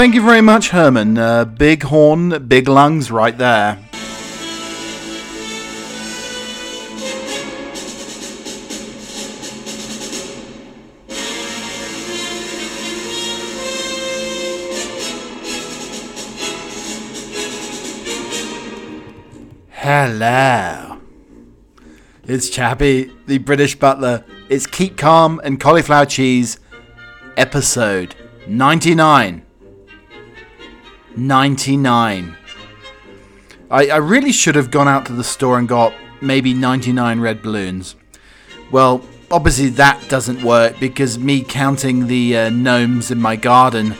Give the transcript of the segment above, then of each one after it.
Thank you very much, Herman. Uh, big horn, big lungs right there. Hello. It's Chappie, the British butler. It's Keep Calm and Cauliflower Cheese, episode 99. 99. I, I really should have gone out to the store and got maybe 99 red balloons. Well, obviously that doesn't work because me counting the uh, gnomes in my garden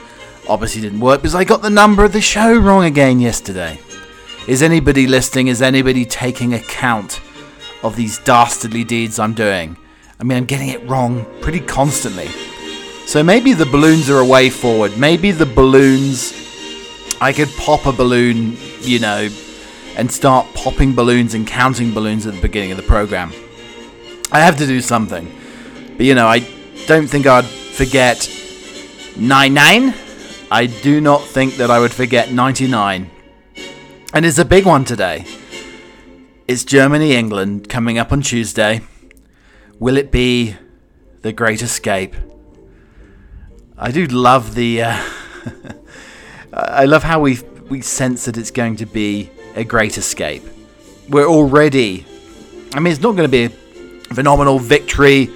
obviously didn't work because I got the number of the show wrong again yesterday. Is anybody listening? Is anybody taking account of these dastardly deeds I'm doing? I mean, I'm getting it wrong pretty constantly. So maybe the balloons are a way forward. Maybe the balloons. I could pop a balloon, you know, and start popping balloons and counting balloons at the beginning of the program. I have to do something. But, you know, I don't think I'd forget 99. I do not think that I would forget 99. And it's a big one today. It's Germany England coming up on Tuesday. Will it be the Great Escape? I do love the. Uh, I love how we we sense that it's going to be a great escape. We're already. I mean, it's not going to be a phenomenal victory.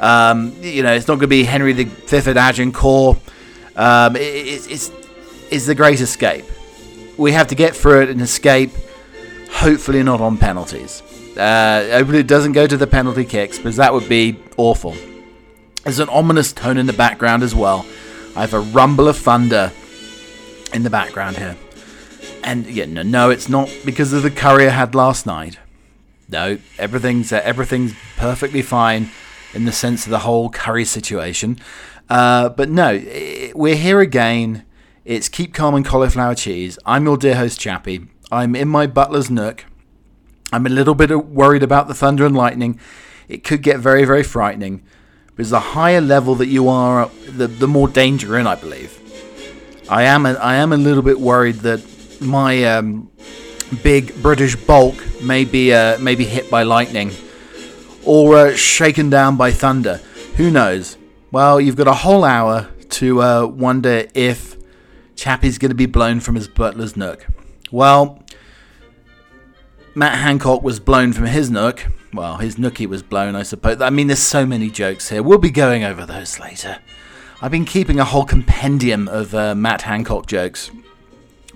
Um, you know, it's not going to be Henry V at Agincourt. Um, it, it's, it's it's the great escape we have to get through it and escape. Hopefully, not on penalties. Uh, hopefully, it doesn't go to the penalty kicks because that would be awful. There's an ominous tone in the background as well. I have a rumble of thunder in the background here. And yeah, no, no, it's not because of the curry I had last night. No, everything's uh, everything's perfectly fine in the sense of the whole curry situation. Uh, but no, we're here again it's Keep Calm and Cauliflower Cheese. I'm your dear host, Chappie. I'm in my butler's nook. I'm a little bit worried about the thunder and lightning. It could get very, very frightening. Because the higher level that you are, the, the more danger in, I believe. I am a, I am a little bit worried that my um, big British bulk may be, uh, may be hit by lightning or uh, shaken down by thunder. Who knows? Well, you've got a whole hour to uh, wonder if Chappie's going to be blown from his butler's nook. Well, Matt Hancock was blown from his nook. Well, his nookie was blown, I suppose. I mean, there's so many jokes here. We'll be going over those later. I've been keeping a whole compendium of uh, Matt Hancock jokes.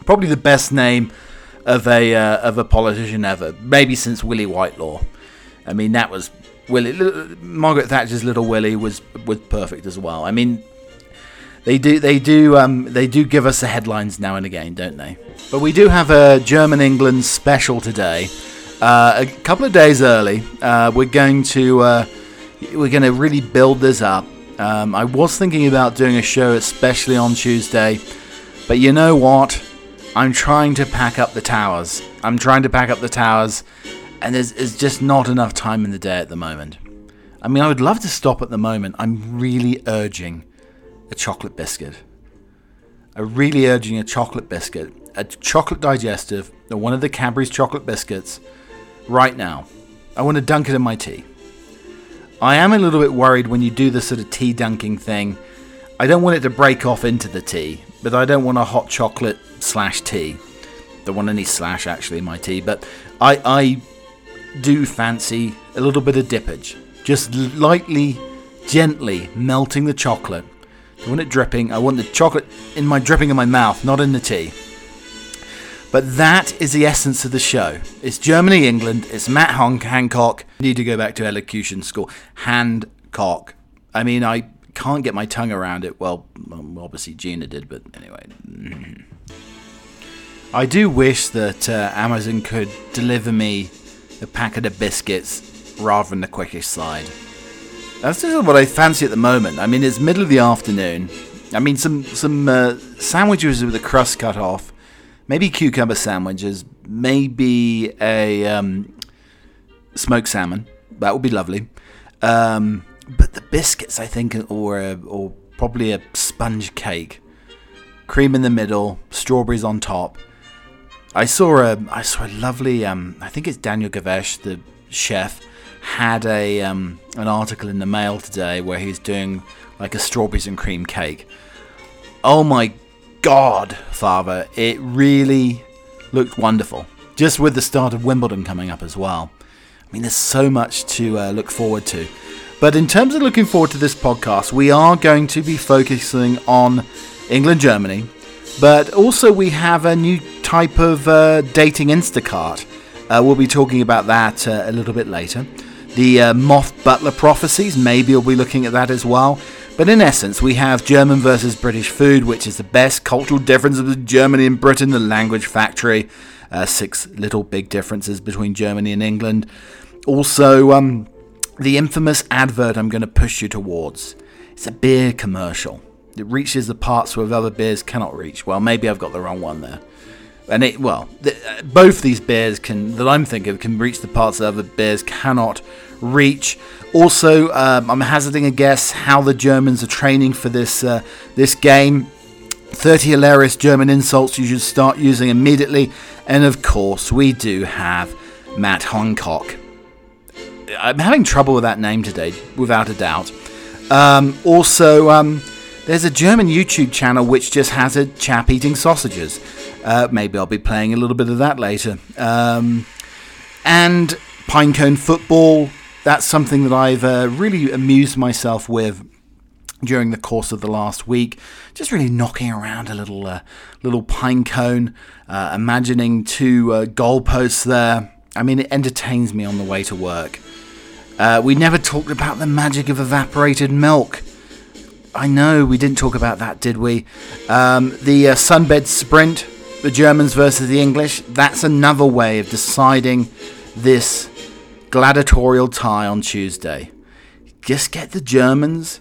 Probably the best name of a uh, of a politician ever, maybe since Willie Whitelaw. I mean, that was Willie. Margaret Thatcher's little Willie was was perfect as well. I mean, they do, they do, um, they do give us the headlines now and again, don't they? But we do have a German England special today. Uh, a couple of days early, uh, we're going to uh, we're going to really build this up. Um, I was thinking about doing a show, especially on Tuesday, but you know what? I'm trying to pack up the towers. I'm trying to pack up the towers, and there's, there's just not enough time in the day at the moment. I mean, I would love to stop at the moment. I'm really urging a chocolate biscuit. I'm really urging a chocolate biscuit, a chocolate digestive, one of the Cadbury's chocolate biscuits right now. I want to dunk it in my tea. I am a little bit worried when you do the sort of tea dunking thing. I don't want it to break off into the tea, but I don't want a hot chocolate slash tea. Don't want any slash actually in my tea, but I, I do fancy a little bit of dippage. Just lightly, gently melting the chocolate I want it dripping. I want the chocolate in my dripping in my mouth, not in the tea. But that is the essence of the show. It's Germany, England. It's Matt Honk Hancock. Need to go back to elocution school. Hancock. I mean, I can't get my tongue around it. Well, obviously Gina did, but anyway. I do wish that uh, Amazon could deliver me a packet of biscuits rather than the quickest slide. That's just what I fancy at the moment. I mean, it's middle of the afternoon. I mean, some some uh, sandwiches with the crust cut off, maybe cucumber sandwiches, maybe a um, smoked salmon. That would be lovely. Um, but the biscuits, I think, or a, or probably a sponge cake. cream in the middle, strawberries on top. I saw a I saw a lovely um, I think it's Daniel Gavesh, the chef, had a um, an article in the mail today where he's doing like a strawberries and cream cake. Oh my god, father, it really looked wonderful. Just with the start of Wimbledon coming up as well. I mean, there's so much to uh, look forward to. But in terms of looking forward to this podcast, we are going to be focusing on England Germany, but also we have a new type of uh, dating Instacart. Uh, we'll be talking about that uh, a little bit later. The uh, Moth Butler prophecies, maybe we'll be looking at that as well. But in essence, we have German versus British food, which is the best cultural difference of Germany and Britain, the language factory, uh, six little big differences between Germany and England. Also, um, the infamous advert I'm going to push you towards. It's a beer commercial. It reaches the parts where other beers cannot reach. Well, maybe I've got the wrong one there. And it, well, uh, both these beers can that I'm thinking of can reach the parts that other beers cannot reach. Also, um, I'm hazarding a guess how the Germans are training for this uh, this game. 30 hilarious German insults you should start using immediately. And of course, we do have Matt Hancock. I'm having trouble with that name today, without a doubt. Um, also, um, there's a German YouTube channel which just has a chap eating sausages. Uh, maybe I'll be playing a little bit of that later. Um, and Pinecone Football, that's something that I've uh, really amused myself with during the course of the last week. Just really knocking around a little, uh, little pine cone, uh, imagining two uh, goalposts there. I mean, it entertains me on the way to work. Uh, we never talked about the magic of evaporated milk. I know we didn't talk about that, did we? Um, the uh, Sunbed Sprint, the Germans versus the English, that's another way of deciding this gladiatorial tie on Tuesday. Just get the Germans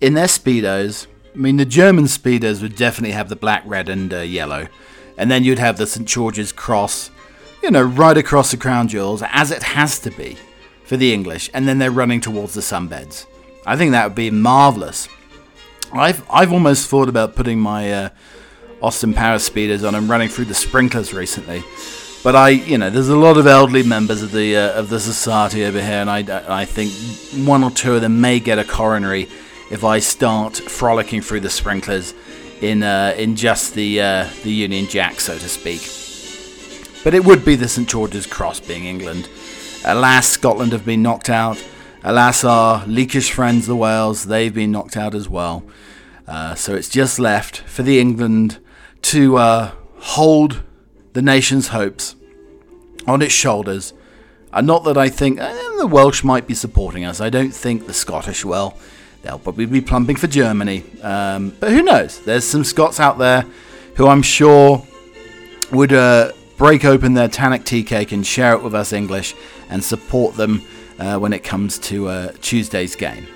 in their Speedos. I mean, the German Speedos would definitely have the black, red, and uh, yellow. And then you'd have the St. George's Cross, you know, right across the crown jewels, as it has to be for the English. And then they're running towards the sunbeds. I think that would be marvellous. I've I've almost thought about putting my uh, Austin Power speeders on and running through the sprinklers recently, but I you know there's a lot of elderly members of the uh, of the society over here, and I I think one or two of them may get a coronary if I start frolicking through the sprinklers in uh, in just the uh, the Union Jack, so to speak. But it would be the St George's Cross being England. Alas, Scotland have been knocked out. Alas, our leakish friends, the Wales, they've been knocked out as well. Uh, so it's just left for the England to uh, hold the nation's hopes on its shoulders. And not that I think eh, the Welsh might be supporting us. I don't think the Scottish will. They'll probably be plumping for Germany. Um, but who knows? There's some Scots out there who I'm sure would uh, break open their Tunnock tea cake and share it with us English and support them uh, when it comes to uh, Tuesday's game.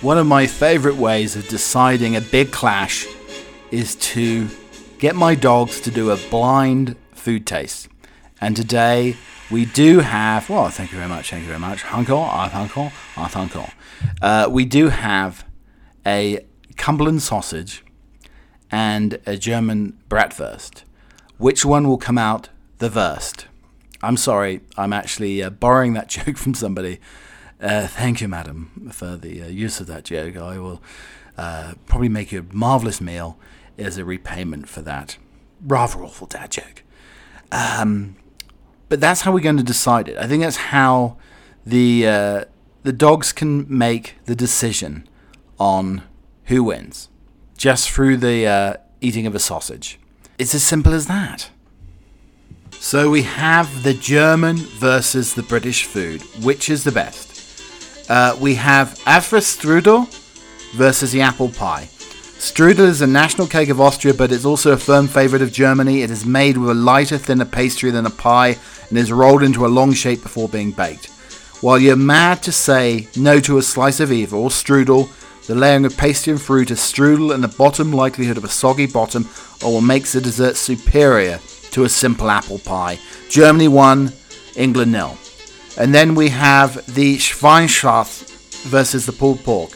One of my favourite ways of deciding a big clash is to get my dogs to do a blind food tastes. And today we do have, well, thank you very much, thank you very much. Arthunko, Arthunko. Uh, we do have a Cumberland sausage and a German bratwurst. Which one will come out the worst? I'm sorry, I'm actually uh, borrowing that joke from somebody. Uh, thank you, madam, for the uh, use of that joke. I will uh, probably make you a marvelous meal as a repayment for that rather awful dad joke. Um, but that's how we're going to decide it. I think that's how the uh, the dogs can make the decision on who wins just through the uh, eating of a sausage. It's as simple as that. So we have the German versus the British food. Which is the best? Uh, we have Apfelstrudel versus the apple pie. Strudel is a national cake of Austria, but it's also a firm favourite of Germany. It is made with a lighter, thinner pastry than a pie and is rolled into a long shape before being baked. While you're mad to say no to a slice of either or strudel, the layering of pastry and fruit, a strudel, and the bottom likelihood of a soggy bottom, or makes the dessert superior to a simple apple pie. Germany 1, England nil. And then we have the Schweinshaxe versus the pulled pork.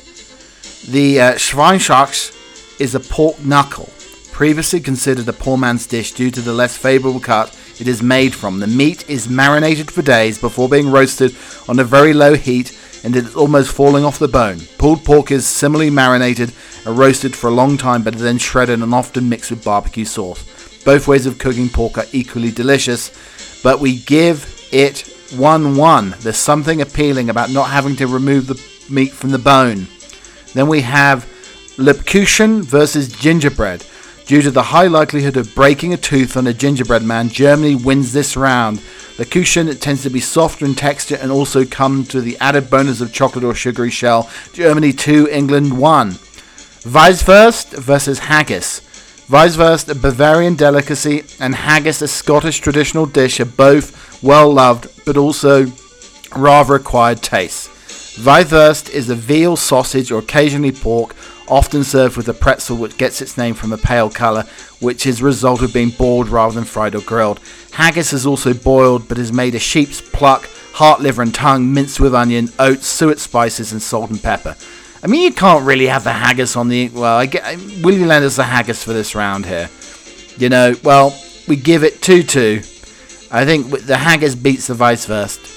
The uh, Schweinshaxe is a pork knuckle, previously considered a poor man's dish due to the less favourable cut it is made from. The meat is marinated for days before being roasted on a very low heat and it is almost falling off the bone. Pulled pork is similarly marinated and roasted for a long time but then shredded and often mixed with barbecue sauce. Both ways of cooking pork are equally delicious, but we give it 1 1. There's something appealing about not having to remove the meat from the bone. Then we have Lebkuchen versus gingerbread. Due to the high likelihood of breaking a tooth on a gingerbread man, Germany wins this round. Lebkuchen tends to be softer in texture and also come to the added bonus of chocolate or sugary shell. Germany 2, England 1. Weisswurst versus haggis. Weisswurst, a Bavarian delicacy, and haggis, a Scottish traditional dish, are both well loved but also rather acquired tastes. Weisswurst is a veal sausage or occasionally pork, often served with a pretzel which gets its name from a pale colour, which is a result of being boiled rather than fried or grilled. Haggis is also boiled but is made of sheep's pluck, heart, liver and tongue, minced with onion, oats, suet spices and salt and pepper. I mean, you can't really have the haggis on the. Well, I get. Will you lend us the haggis for this round here? You know, well, we give it 2 2. I think the haggis beats the Weisswurst.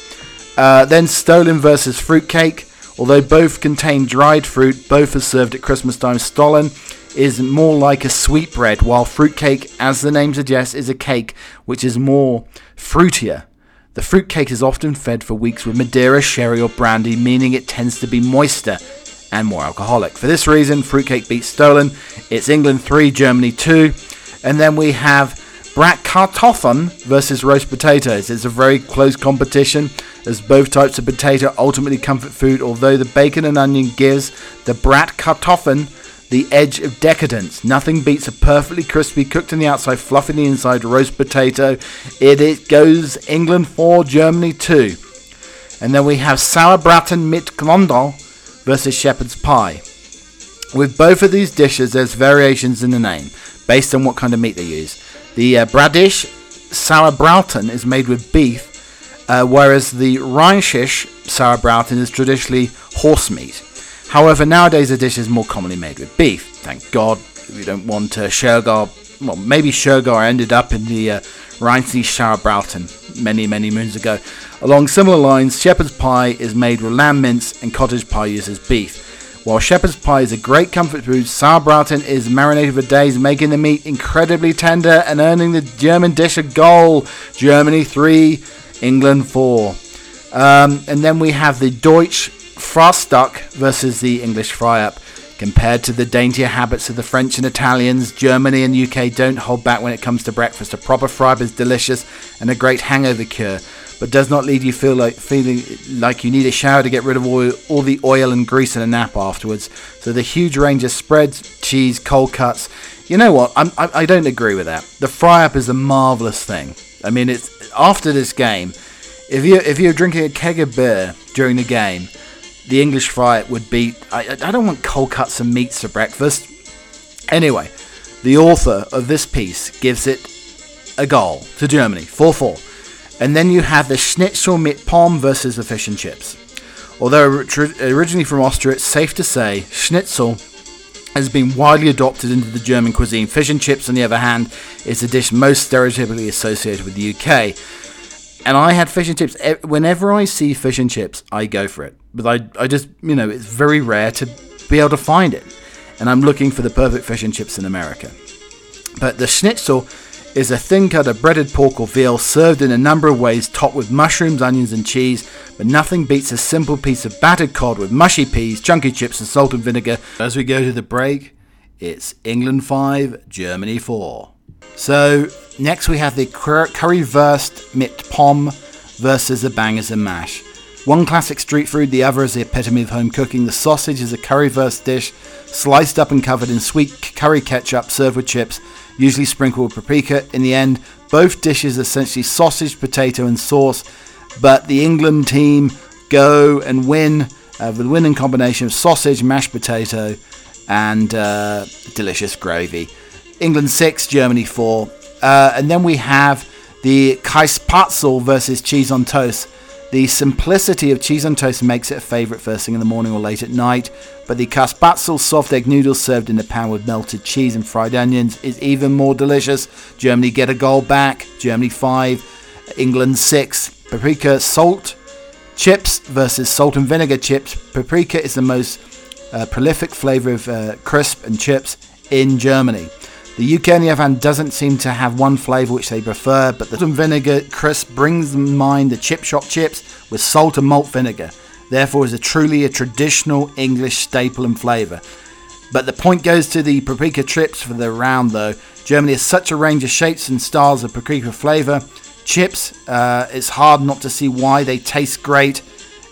Uh, then Stollen versus Fruitcake. Although both contain dried fruit, both are served at Christmas time. Stollen is more like a sweetbread, while fruitcake, as the name suggests, is a cake which is more fruitier. The fruitcake is often fed for weeks with Madeira, sherry, or brandy, meaning it tends to be moister and more alcoholic. For this reason, fruitcake beats Stollen. It's England 3, Germany 2. And then we have Bratkartoffeln versus roast potatoes. It's a very close competition as both types of potato ultimately comfort food, although the bacon and onion gives the Bratkartoffeln the edge of decadence. Nothing beats a perfectly crispy, cooked on the outside, fluffy on the inside roast potato. It, it goes England 4, Germany 2. And then we have Sauerbraten mit Knödel versus shepherd's pie. With both of these dishes, there's variations in the name based on what kind of meat they use. The uh, Bradish Sauerbraten is made with beef, uh, whereas the Rheinische Sauerbraten is traditionally horse meat. However, nowadays the dish is more commonly made with beef. Thank God we don't want uh, Shergar. Well, maybe Shergar ended up in the uh, Rheinische Sauerbraten many, many moons ago. Along similar lines, shepherd's pie is made with lamb mince and cottage pie uses beef. While shepherd's pie is a great comfort food, sauerbraten is marinated for days, making the meat incredibly tender and earning the German dish a goal. Germany 3, England 4. Um, and then we have the Deutsch Frühstück versus the English fry up. Compared to the daintier habits of the French and Italians, Germany and UK don't hold back when it comes to breakfast. A proper fry up is delicious and a great hangover cure but does not lead you feel like feeling like you need a shower to get rid of all, all the oil and grease and a nap afterwards. So the huge range of spreads, cheese, cold cuts. You know what? I'm, I, I don't agree with that. The fry up is a marvelous thing. I mean, it's after this game. If you if you're drinking a keg of beer during the game, the English fry would be. I, I don't want cold cuts and meats for breakfast. Anyway, the author of this piece gives it a goal to Germany, 4 4. And then you have the Schnitzel mit Pommes versus the fish and chips. Although originally from Austria, it's safe to say Schnitzel has been widely adopted into the German cuisine. Fish and chips, on the other hand, is a dish most stereotypically associated with the UK. And I had fish and chips. Whenever I see fish and chips, I go for it. But I, I just, you know, it's very rare to be able to find it. And I'm looking for the perfect fish and chips in America. But the schnitzel is a thin cut of breaded pork or veal served in a number of ways, topped with mushrooms, onions, and cheese. But nothing beats a simple piece of battered cod with mushy peas, chunky chips, and salt and vinegar. As we go to the break, it's England 5, Germany 4. So, next we have the currywurst mit Pommes versus the bangers and mash. One classic street food, the other is the epitome of home cooking. The sausage is a currywurst dish, sliced up and covered in sweet curry ketchup, served with chips usually sprinkled with paprika. In the end, both dishes essentially sausage, potato, and sauce, but the England team go and win uh, with a winning combination of sausage, mashed potato, and uh, delicious gravy. England 6, Germany 4. Uh, and then we have the Käsespätzle versus cheese on toast. The simplicity of cheese on toast makes it a favourite first thing in the morning or late at night, but the Kaspätzle soft egg noodles served in a pan with melted cheese and fried onions is even more delicious. Germany get a goal back, Germany 5, England 6. Paprika salt chips versus salt and vinegar chips. Paprika is the most uh, prolific flavour of uh, crisp and chips in Germany. The UK, and the other doesn't seem to have one flavour which they prefer, but the salt and vinegar crisp brings to mind the chip shop chips with salt and malt vinegar. Therefore, is a truly a traditional English staple and flavour. But the point goes to the paprika chips for the round, though. Germany has such a range of shapes and styles of paprika flavour. Chips, uh, it's hard not to see why they taste great,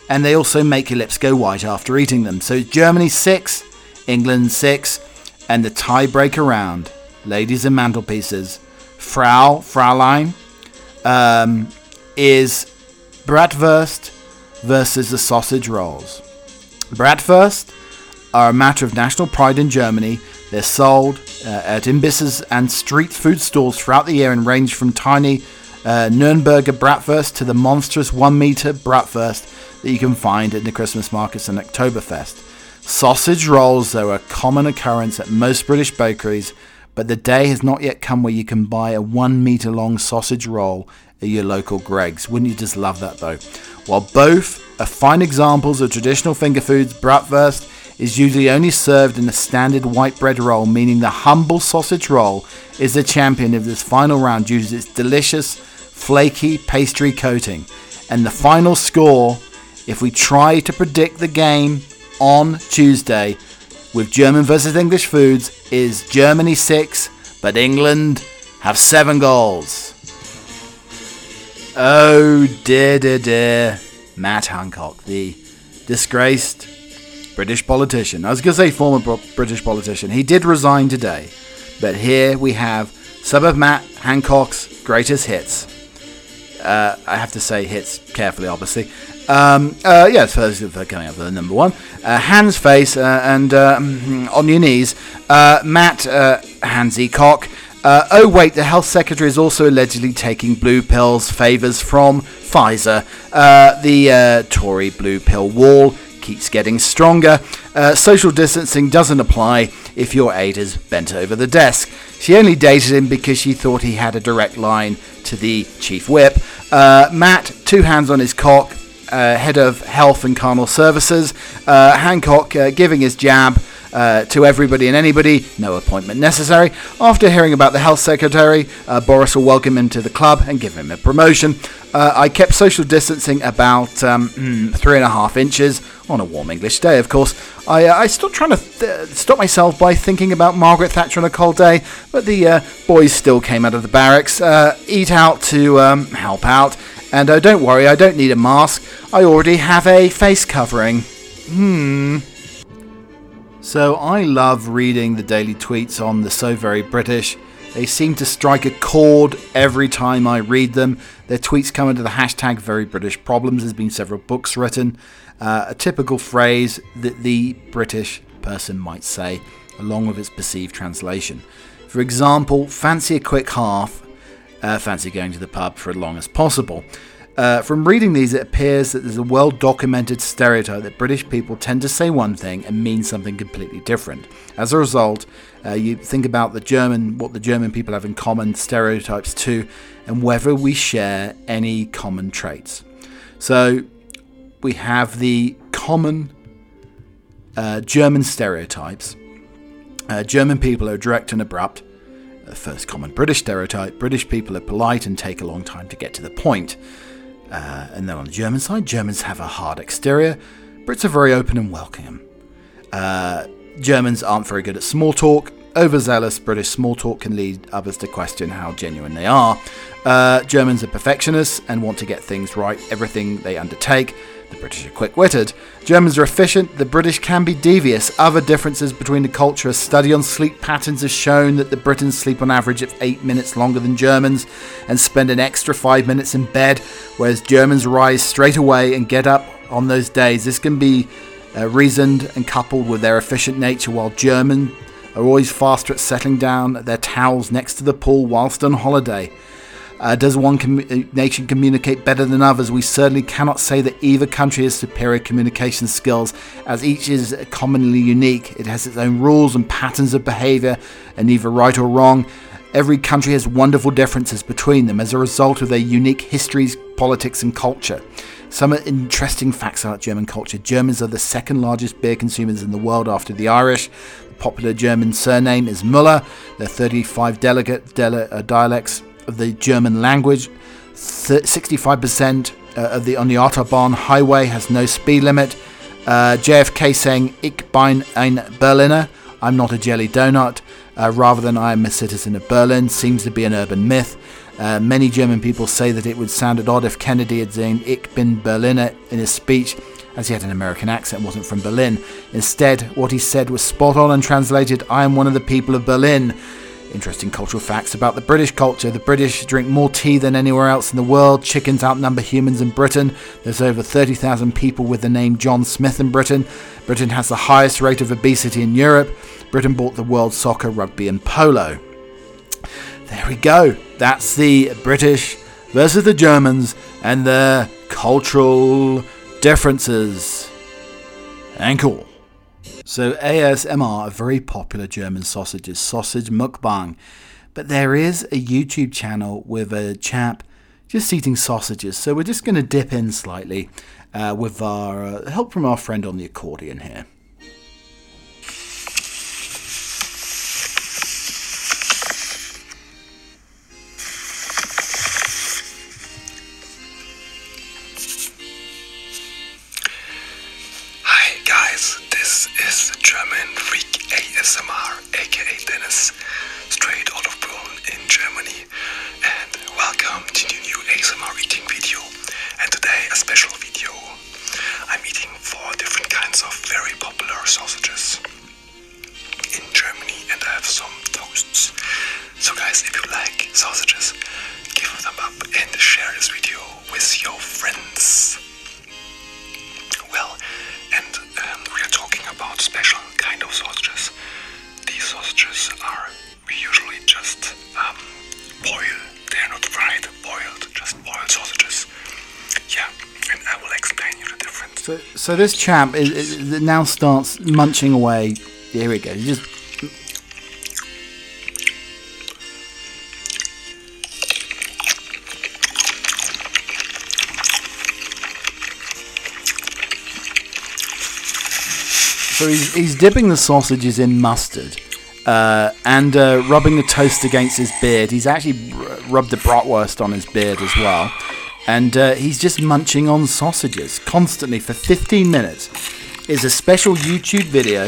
and they also make your lips go white after eating them. So Germany six, England six, and the tiebreaker round ladies and mantelpieces, Frau, Fraulein, um, is bratwurst versus the sausage rolls. Bratwurst are a matter of national pride in Germany. They're sold uh, at imbisses and street food stalls throughout the year and range from tiny uh, Nürnberger bratwurst to the monstrous one meter bratwurst that you can find at the Christmas markets and Oktoberfest. Sausage rolls, though, are a common occurrence at most British bakeries but the day has not yet come where you can buy a one meter long sausage roll at your local Greggs. Wouldn't you just love that though? While both are fine examples of traditional finger foods, bratwurst is usually only served in a standard white bread roll, meaning the humble sausage roll is the champion of this final round due to its delicious, flaky pastry coating. And the final score, if we try to predict the game on Tuesday, with German versus English foods is Germany 6, but England have 7 goals. Oh dear, dear, dear. Matt Hancock, the disgraced British politician. I was going to say former British politician. He did resign today. But here we have some of Matt Hancock's greatest hits. Uh, I have to say hits carefully, obviously. Um, uh, yeah, so they're coming up the number one. Uh, Hans Face uh, and um, On Your Knees. Uh, Matt uh, Hansy Cock. Uh, oh, wait, the health secretary is also allegedly taking blue pills favours from Pfizer. the Tory blue pill wall keeps getting stronger. social distancing doesn't apply if your aide is bent over the desk. She only dated him because she thought he had a direct line to the chief whip. Matt, two hands on his cock, uh, head of health and carnal services. Uh, Hancock uh, giving his jab. Uh, to everybody and anybody, no appointment necessary. After hearing about the health secretary, uh, Boris will welcome him to the club and give him a promotion. Uh, I kept social distancing about um, mm, three and a half inches on a warm English day, of course. I, I stopped trying to th- stop myself by thinking about Margaret Thatcher on a cold day, but the boys still came out of the barracks. eat out to um, help out and oh, don't worry, I don't need a mask. I already have a face covering. Hmm. So I love reading the daily tweets on the So Very British. They seem to strike a chord every time I read them. Their tweets come under the hashtag Very British Problems. There's been several books written. Uh, a typical phrase that the British person might say, along with its perceived translation. For example, fancy a quick half uh, fancy going to the pub for as long as possible. Uh, from reading these, it appears that there's a well documented stereotype that British people tend to say one thing and mean something completely different. As a result, uh, you think about the German, what the German people have in common, stereotypes too, and whether we share any common traits. So we have the common uh, German stereotypes. Uh, German people are direct and abrupt. The first common British stereotype British people are polite and take a long time to get to the point. Uh, and then on the German side, Germans have a hard exterior, Brits are very open and welcoming. Uh, Germans aren't very good at small talk. Overzealous British small talk can lead others to question how genuine they are. Uh, Germans are perfectionists and want to get things right, everything they undertake. The British are quick witted. Germans are efficient. The British can be devious. Other differences between the culture. A study on sleep patterns has shown that the Britons sleep on average of eight minutes longer than Germans and spend an extra five minutes in bed, whereas Germans rise straight away and get up on those days. This can be uh, reasoned and coupled with their efficient nature, while German are always faster at settling down their towels next to the pool whilst on holiday. Uh, does one com- uh, nation communicate better than others? We certainly cannot say that either country has superior communication skills, as each is commonly unique. It has its own rules and patterns of behavior, and either right or wrong. Every country has wonderful differences between them as a result of their unique histories, politics, and culture. Some interesting facts about German culture Germans are the second largest beer consumers in the world after the Irish. The popular German surname is Müller. There are 35 delegate dele- uh, dialects of the German language. 65% uh, of the on the Autobahn highway has no speed limit. Uh, JFK saying "Ich bin ein Berliner," I'm not a jelly donut, uh, rather than "I am a citizen of Berlin," seems to be an urban myth. Uh, many German people say that it would sound odd if Kennedy had said, "Ich bin Berliner" in his speech, as he had an American accent, wasn't from Berlin. Instead, what he said was spot on and translated, "I am one of the people of Berlin." Interesting cultural facts about the British culture. The British drink more tea than anywhere else in the world. Chickens outnumber humans in Britain. There's over 30,000 people with the name John Smith in Britain. Britain has the highest rate of obesity in Europe. Britain bought the world soccer, rugby, and polo. There we go. That's the British versus the Germans and their cultural differences. And cool. So ASMR are very popular German sausages, sausage mukbang. But there is a YouTube channel with a chap just eating sausages. So we're just going to dip in slightly uh, with our uh, help from our friend on the accordion here. So, this chap is, is, now starts munching away. Here we go. Just So he's, he's dipping the sausages in mustard uh, and uh, rubbing the toast against his beard. He's actually rubbed the bratwurst on his beard as well and uh, he's just munching on sausages constantly for 15 minutes. Is a special YouTube video.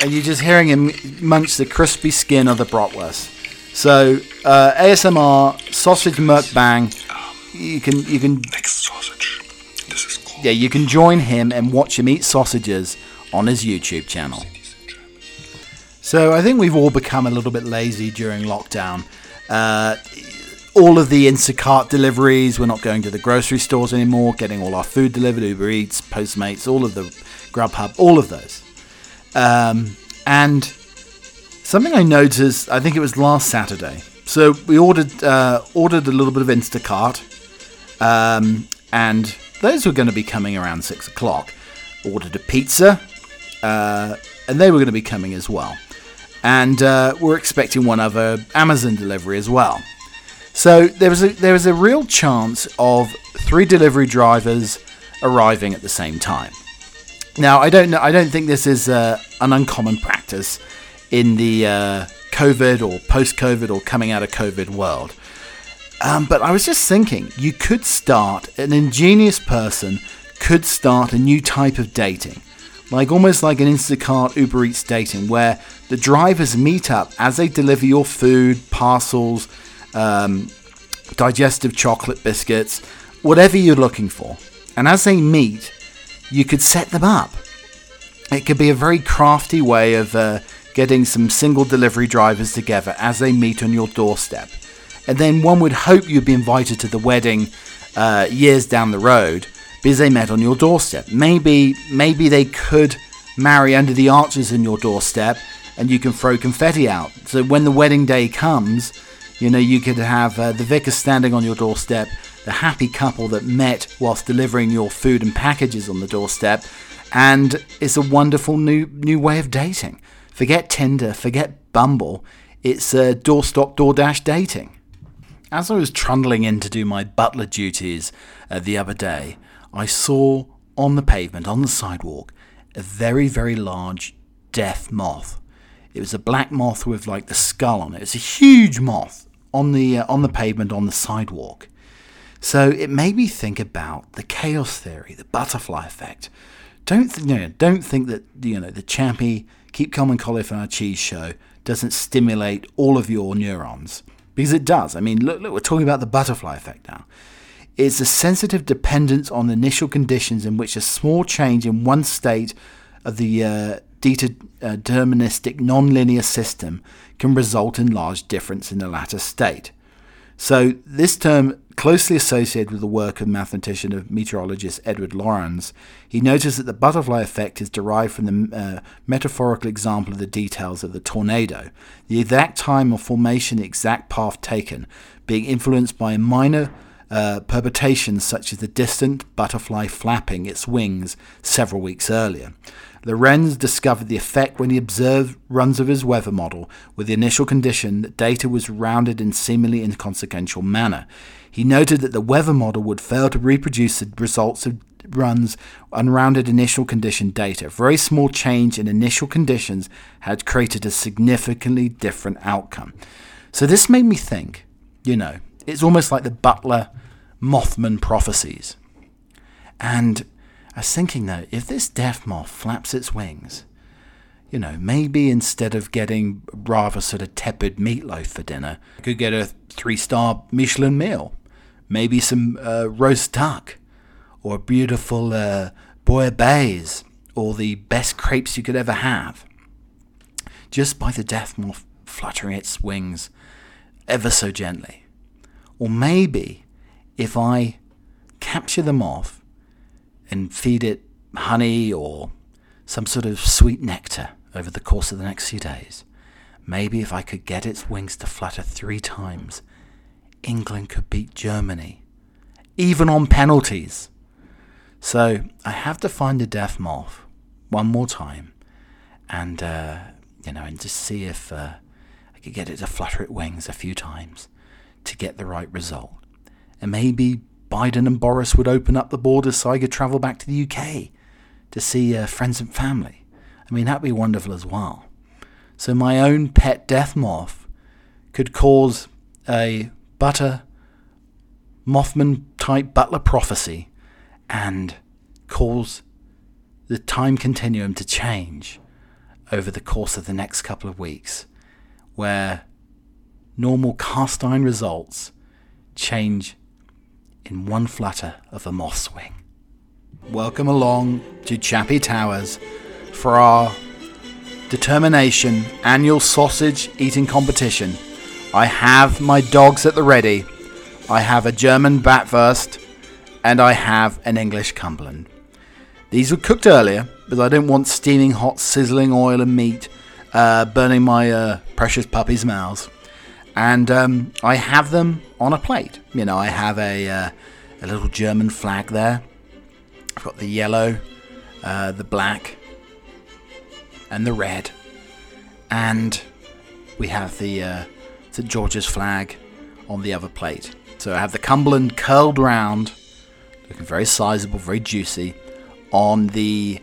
And you're just hearing him munch the crispy skin of the bratwurst. So uh, ASMR sausage mukbang. You can you can. sausage. This is cool. Yeah, you can join him and watch him eat sausages on his YouTube channel. So I think we've all become a little bit lazy during lockdown. Uh, all of the Instacart deliveries, we're not going to the grocery stores anymore, getting all our food delivered, Uber Eats, Postmates, all of the Grubhub, all of those. Um, and something I noticed, I think it was last Saturday. So we ordered uh, ordered a little bit of Instacart, um, and those were going to be coming around six o'clock. Ordered a pizza, uh, and they were going to be coming as well and uh, we're expecting one other Amazon delivery as well. So there was a there was a real chance of three delivery drivers arriving at the same time. Now I don't know. I don't think this is uh, an uncommon practice in the uh, COVID or post-COVID or coming out of COVID world. Um, but I was just thinking, you could start an ingenious person could start a new type of dating like almost like an Instacart Uber Eats dating, where the drivers meet up as they deliver your food, parcels, um, digestive chocolate biscuits, whatever you're looking for. And as they meet, you could set them up. It could be a very crafty way of uh, getting some single delivery drivers together as they meet on your doorstep. And then one would hope you'd be invited to the wedding uh, years down the road because they met on your doorstep. Maybe maybe they could marry under the arches in your doorstep and you can throw confetti out. So when the wedding day comes, you know, you could have uh, the vicar standing on your doorstep, the happy couple that met whilst delivering your food and packages on the doorstep, and it's a wonderful new new way of dating. Forget Tinder, forget Bumble. It's uh, doorstop DoorDash dating. As I was trundling in to do my butler duties uh, the other day, I saw on the pavement, on the sidewalk, a very, very large death moth. It was a black moth with like the skull on it. It's a huge moth on the uh, on the pavement on the sidewalk. So it made me think about the chaos theory, the butterfly effect. Don't th- you know, don't think that you know the champy keep calm and cauliflower cheese show doesn't stimulate all of your neurons because it does. I mean, look, look, we're talking about the butterfly effect now. It's the sensitive dependence on initial conditions in which a small change in one state of the uh, deterministic nonlinear system can result in large difference in the latter state. So this term closely associated with the work of mathematician and meteorologist Edward Lorenz, he noticed that the butterfly effect is derived from the uh, metaphorical example of the details of the tornado, the exact time of formation, the exact path taken, being influenced by a minor uh, such as the distant butterfly flapping its wings several weeks earlier. Lorenz discovered the effect when he observed runs of his weather model with the initial condition that data was rounded in seemingly inconsequential manner. He noted that the weather model would fail to reproduce the results of runs unrounded initial condition data. Very small change in initial conditions had created a significantly different outcome. So this made me think, you know, it's almost like the Butler Mothman prophecies. And I was thinking though, if this death moth flaps its wings, you know, maybe instead of getting rather sort of tepid meatloaf for dinner, I could get a three star Michelin meal. Maybe some uh, roast duck, or a beautiful uh, bouillabaisse, or the best crepes you could ever have. Just by the death moth fluttering its wings ever so gently. Or maybe if I capture the moth and feed it honey or some sort of sweet nectar over the course of the next few days. Maybe if I could get its wings to flutter three times, England could beat Germany, even on penalties. So I have to find a death moth one more time, and uh, you know, and just see if uh, I could get it to flutter its wings a few times to get the right result, and maybe Biden and Boris would open up the borders so I could travel back to the UK to see uh, friends and family. I mean, that'd be wonderful as well. So my own pet death moth could cause a butter Mothman type butler prophecy and cause the time continuum to change over the course of the next couple of weeks, where normal cast iron results change in one flutter of a moth's wing. Welcome along to Chappie Towers for our determination annual sausage eating competition. I have my dogs at the ready. I have a German Bratwurst and I have an English Cumberland. These were cooked earlier, but I didn't want steaming hot sizzling oil and meat uh, burning my uh, precious puppy's mouths and um, I have them on a plate. You know, I have a uh, a little German flag there. I've got the yellow, uh, the black, and the red, and we have the uh, St George's flag on the other plate. So I have the Cumberland curled round, looking very sizable, very juicy, on the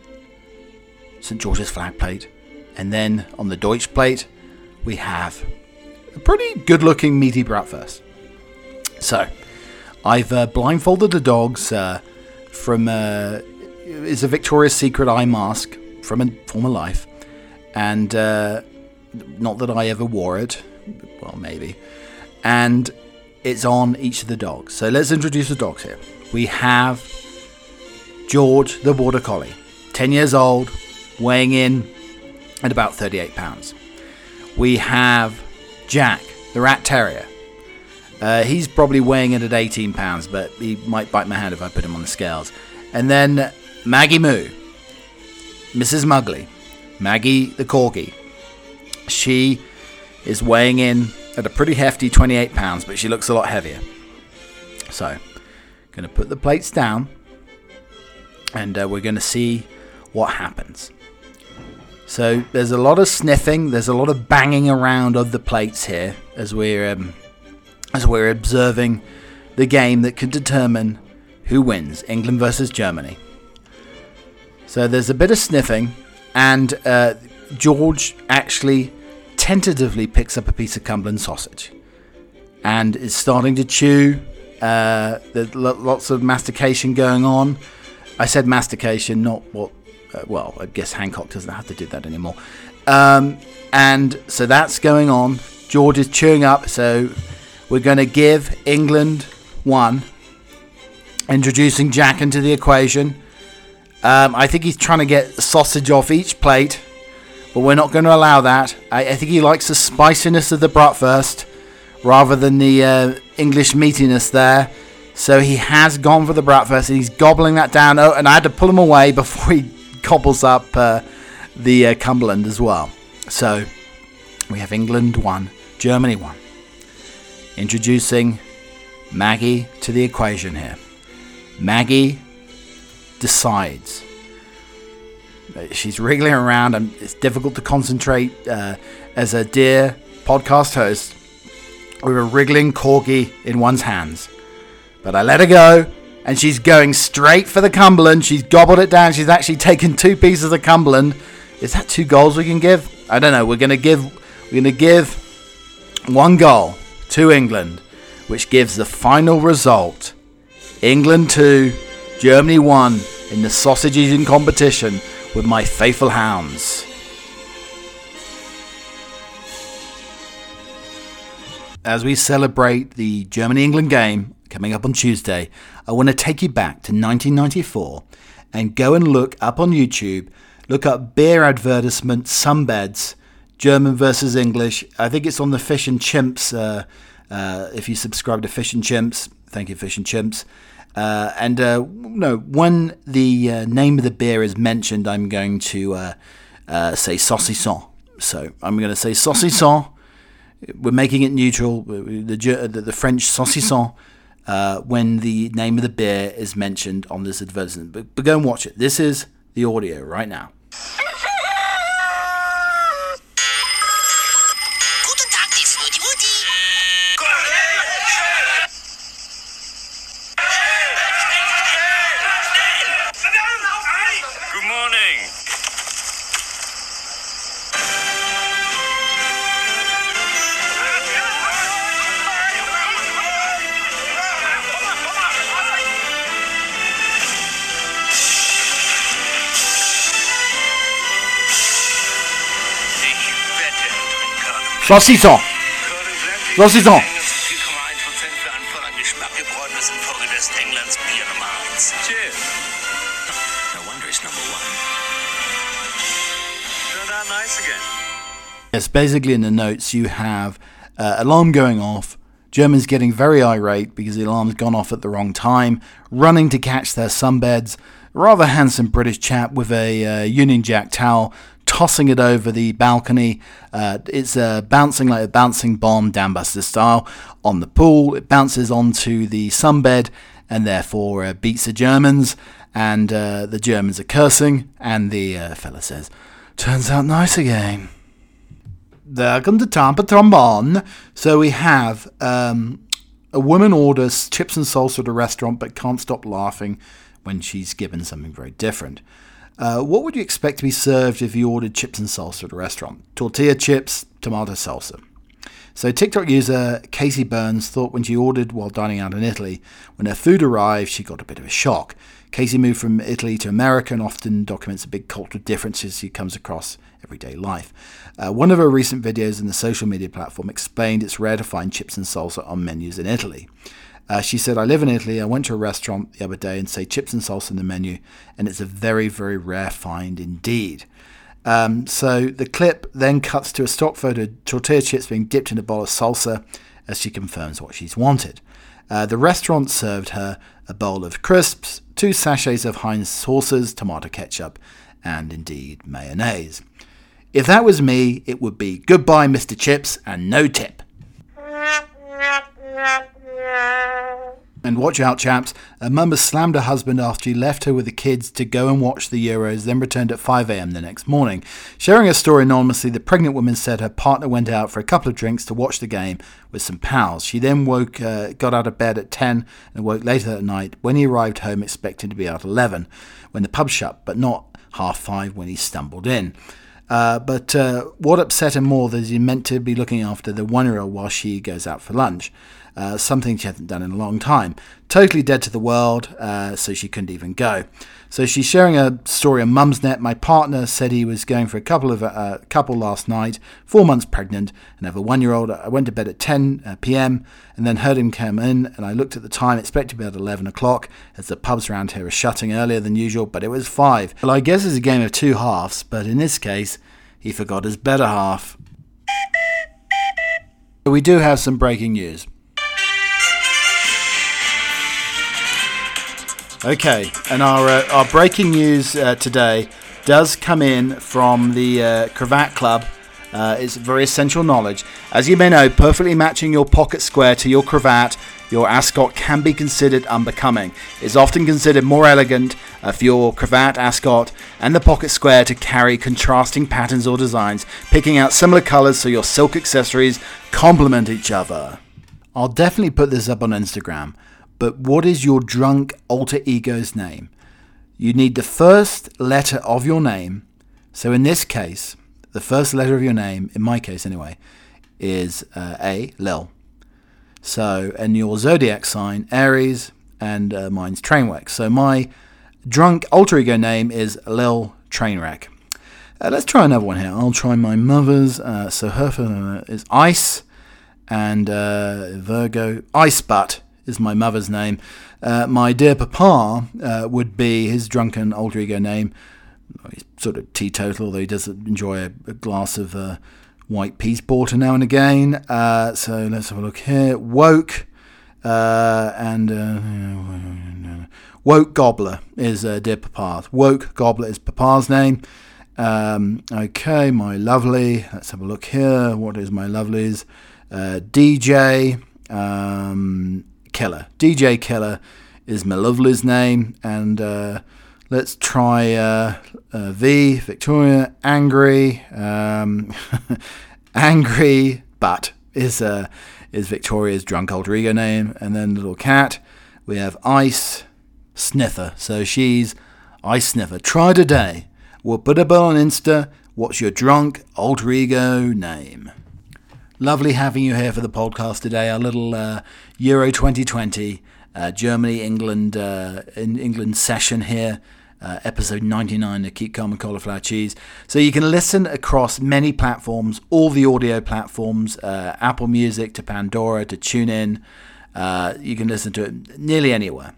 St George's flag plate, and then on the Deutsch plate we have a pretty good looking meaty bratwurst. So, I've uh, blindfolded the dogs uh, from uh, is a Victoria's Secret eye mask from a former life, and uh, not that I ever wore it, well maybe, and it's on each of the dogs. So let's introduce the dogs here. We have George the Border Collie, 10 years old, weighing in at about 38 pounds. We have Jack, the rat terrier. Uh, he's probably weighing in at 18 pounds, but he might bite my hand if I put him on the scales. And then Maggie Moo, Mrs. Muggley, Maggie the corgi, She is weighing in at a pretty hefty 28 pounds, but she looks a lot heavier. So, going to put the plates down and uh, we're going to see what happens. So, there's a lot of sniffing, there's a lot of banging around of the plates here as we're um, as we're observing the game that could determine who wins, England versus Germany. So there's a bit of sniffing, and uh, George actually tentatively picks up a piece of Cumberland sausage and is starting to chew. Uh, there's lots of mastication going on. I said mastication, not what. Uh, well, I guess Hancock doesn't have to do that anymore. Um, and so that's going on. George is chewing up, so we're going to give England one. Introducing Jack into the equation. Um, I think he's trying to get sausage off each plate, but we're not going to allow that. I, I think he likes the spiciness of the bratwurst rather than the uh, English meatiness there. So he has gone for the bratwurst and he's gobbling that down. Oh, and I had to pull him away before he gobbles up uh, the uh, Cumberland as well. So we have England 1, Germany 1. Introducing Maggie to the equation here. Maggie decides. She's wriggling around, and it's difficult to concentrate uh, as a dear podcast host with a wriggling corgi in one's hands. But I let her go, and she's going straight for the Cumberland. She's gobbled it down. She's actually taken two pieces of Cumberland. Is that two goals we can give? I don't know. We're gonna give. We're gonna give one goal to England, which gives the final result England 2, Germany 1 in the sausage eating competition with my faithful hounds. As we celebrate the Germany England game coming up on Tuesday, I want to take you back to 1994 and go and look up on YouTube, look up beer advertisement sunbeds German versus English. I think it's on the Fish and Chimps. Uh, uh, if you subscribe to Fish and Chimps, thank you, Fish and Chimps. Uh, and uh, no, when the uh, name of the beer is mentioned, I'm going to uh, say saucisson. So I'm going to say saucisson. We're making it neutral. The, the, the French saucisson. Uh, when the name of the beer is mentioned on this advertisement, but, but go and watch it. This is the audio right now. Saucisson. Saucisson. Yes, basically in the notes you have uh, alarm going off, Germans getting very irate because the alarm's gone off at the wrong time, running to catch their sunbeds, rather handsome British chap with a uh, Union Jack towel tossing it over the balcony. Uh, it's uh, bouncing like a bouncing bomb, Dambuster style, on the pool. It bounces onto the sunbed and therefore uh, beats the Germans. And uh, the Germans are cursing, and the uh, fella says, Turns out nice again. Welcome to Tampa Trombone. So we have um, a woman orders chips and salsa at a restaurant but can't stop laughing when she's given something very different. Uh, what would you expect to be served if you ordered chips and salsa at a restaurant? Tortilla chips, tomato salsa. So, TikTok user Casey Burns thought when she ordered while dining out in Italy, when her food arrived, she got a bit of a shock. Casey moved from Italy to America and often documents the big cultural differences she comes across everyday life. Uh, one of her recent videos in the social media platform explained it's rare to find chips and salsa on menus in Italy. Uh, she said, I live in Italy. I went to a restaurant the other day and say chips and salsa in the menu, and it's a very, very rare find indeed. Um, so the clip then cuts to a stock photo of tortilla chips being dipped in a bowl of salsa as she confirms what she's wanted. Uh, the restaurant served her a bowl of crisps, two sachets of Heinz sauces, tomato ketchup, and indeed mayonnaise. If that was me, it would be goodbye, Mr. Chips, and no tip. And watch out, chaps. A mum has slammed her husband after he left her with the kids to go and watch the Euros, then returned at 5am the next morning. Sharing her story anonymously, the pregnant woman said her partner went out for a couple of drinks to watch the game with some pals. She then woke, uh, got out of bed at 10 and woke later that night when he arrived home expecting to be out at 11 when the pub shut, but not half 5 when he stumbled in. Uh, but uh, what upset him more is he meant to be looking after the one year old while she goes out for lunch uh, something she hadn't done in a long time. Totally dead to the world, uh, so she couldn't even go. So she's sharing a story on Mumsnet. My partner said he was going for a couple of uh, couple last night, four months pregnant, and have a one-year-old. I went to bed at 10 uh, p.m. and then heard him come in, and I looked at the time, expected to be at 11 o'clock, as the pubs around here are shutting earlier than usual, but it was five. Well, I guess it's a game of two halves, but in this case, he forgot his better half. We do have some breaking news. Okay, and our uh, our breaking news uh, today does come in from the uh, Cravat Club. Uh, it's very essential knowledge. As you may know, perfectly matching your pocket square to your cravat, your ascot can be considered unbecoming. It's often considered more elegant uh, for your cravat, ascot, and the pocket square to carry contrasting patterns or designs, picking out similar colours so your silk accessories complement each other. I'll definitely put this up on Instagram. But what is your drunk alter ego's name? You need the first letter of your name. So in this case, the first letter of your name, in my case anyway, is uh, A, Lil. So, and your zodiac sign, Aries, and uh, mine's Trainwreck. So my drunk alter ego name is Lil Trainwreck. Uh, let's try another one here. I'll try my mother's. Uh, so her is Ice, and uh, Virgo, Ice Butt is my mother's name. Uh, my dear papa uh, would be his drunken alter ego name. He's sort of teetotal, although he does enjoy a, a glass of uh, white peas porter now and again. Uh, so let's have a look here. Woke uh, and uh, Woke Gobbler is dear papa's. Woke Gobbler is papa's name. Um, okay, my lovely. Let's have a look here. What is my lovely's? DJ. Um, Killer. DJ Keller is my lovely's name, and uh, let's try uh, uh, V, Victoria, Angry, um, Angry, but is uh, is Victoria's drunk alter ego name, and then little cat. We have Ice Sniffer, so she's Ice Sniffer. Try today. We'll put a bill on Insta. What's your drunk alter ego name? Lovely having you here for the podcast today. Our little uh, Euro 2020 uh, Germany England uh, in England session here. Uh, episode 99 of Keep Calm and Cauliflower Cheese. So you can listen across many platforms, all the audio platforms, uh, Apple Music to Pandora to TuneIn. Uh, you can listen to it nearly anywhere.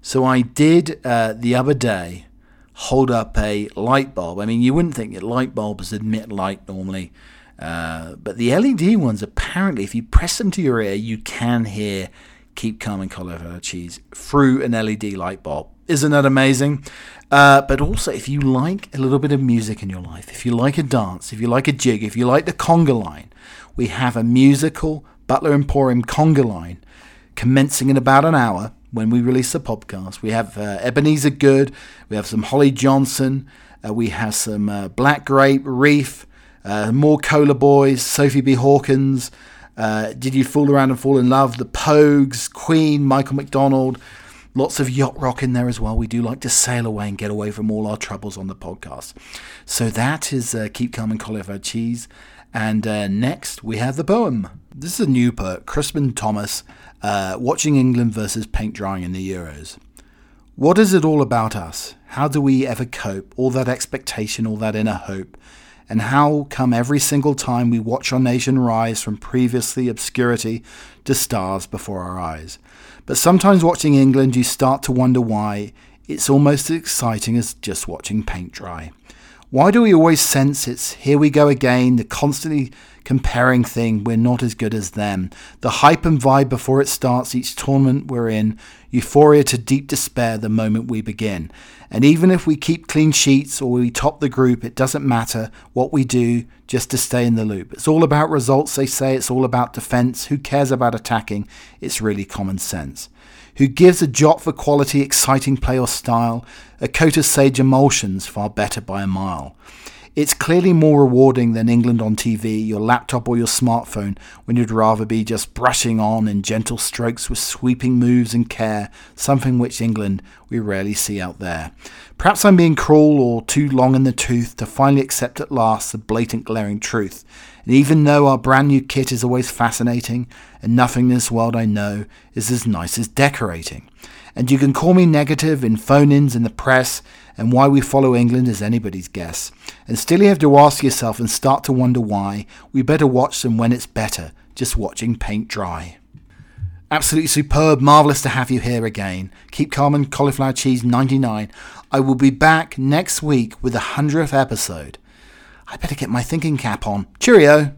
So I did the other day hold up a light bulb. I mean, you wouldn't think that light bulbs emit light normally. Uh, but the LED ones, apparently, if you press them to your ear, you can hear Keep Calm and Cauliflower Cheese through an LED light bulb. Isn't that amazing? Uh, but also, if you like a little bit of music in your life, if you like a dance, if you like a jig, if you like the conga line, we have a musical Butler Emporium conga line commencing in about an hour when we release the podcast. We have uh, Ebeneezer Goode, we have some Holly Johnson, uh, we have some uh, Black Grape Reef, uh, more Cola Boys, Sophie B. Hawkins, uh, Did You Fool Around and Fall in Love, The Pogues, Queen, Michael McDonald. Lots of yacht rock in there as well. We do like to sail away and get away from all our troubles on the podcast. So that is uh, Keep Calm and Cauliflower Cheese. And uh, next we have the poem. This is a new poet, Crispin Thomas, uh, watching England versus paint drying in the Euros. What is it all about us? How do we ever cope? All that expectation, all that inner hope. And how come every single time we watch our nation rise from previously obscurity to stars before our eyes? But sometimes watching England, you start to wonder why, it's almost as exciting as just watching paint dry. Why do we always sense it's here we go again, the constantly comparing thing, we're not as good as them. The hype and vibe before it starts each tournament we're in, euphoria to deep despair the moment we begin. And even if we keep clean sheets or we top the group, it doesn't matter what we do just to stay in the loop. It's all about results, they say, it's all about defense. Who cares about attacking? It's really common sense who gives a jot for quality, exciting play or style, a coat of sage emulsions far better by a mile. It's clearly more rewarding than England on TV, your laptop, or your smartphone when you'd rather be just brushing on in gentle strokes with sweeping moves and care, something which England we rarely see out there. Perhaps I'm being cruel or too long in the tooth to finally accept at last the blatant glaring truth. And even though our brand new kit is always fascinating, and nothing in this world I know is as nice as decorating. And you can call me negative in phone ins in the press, and why we follow England is anybody's guess. And still you have to ask yourself and start to wonder why we better watch them when it's better, just watching paint dry. Absolutely superb, marvellous to have you here again. Keep calm and cauliflower cheese 99. I will be back next week with the 100th episode. I better get my thinking cap on. Cheerio!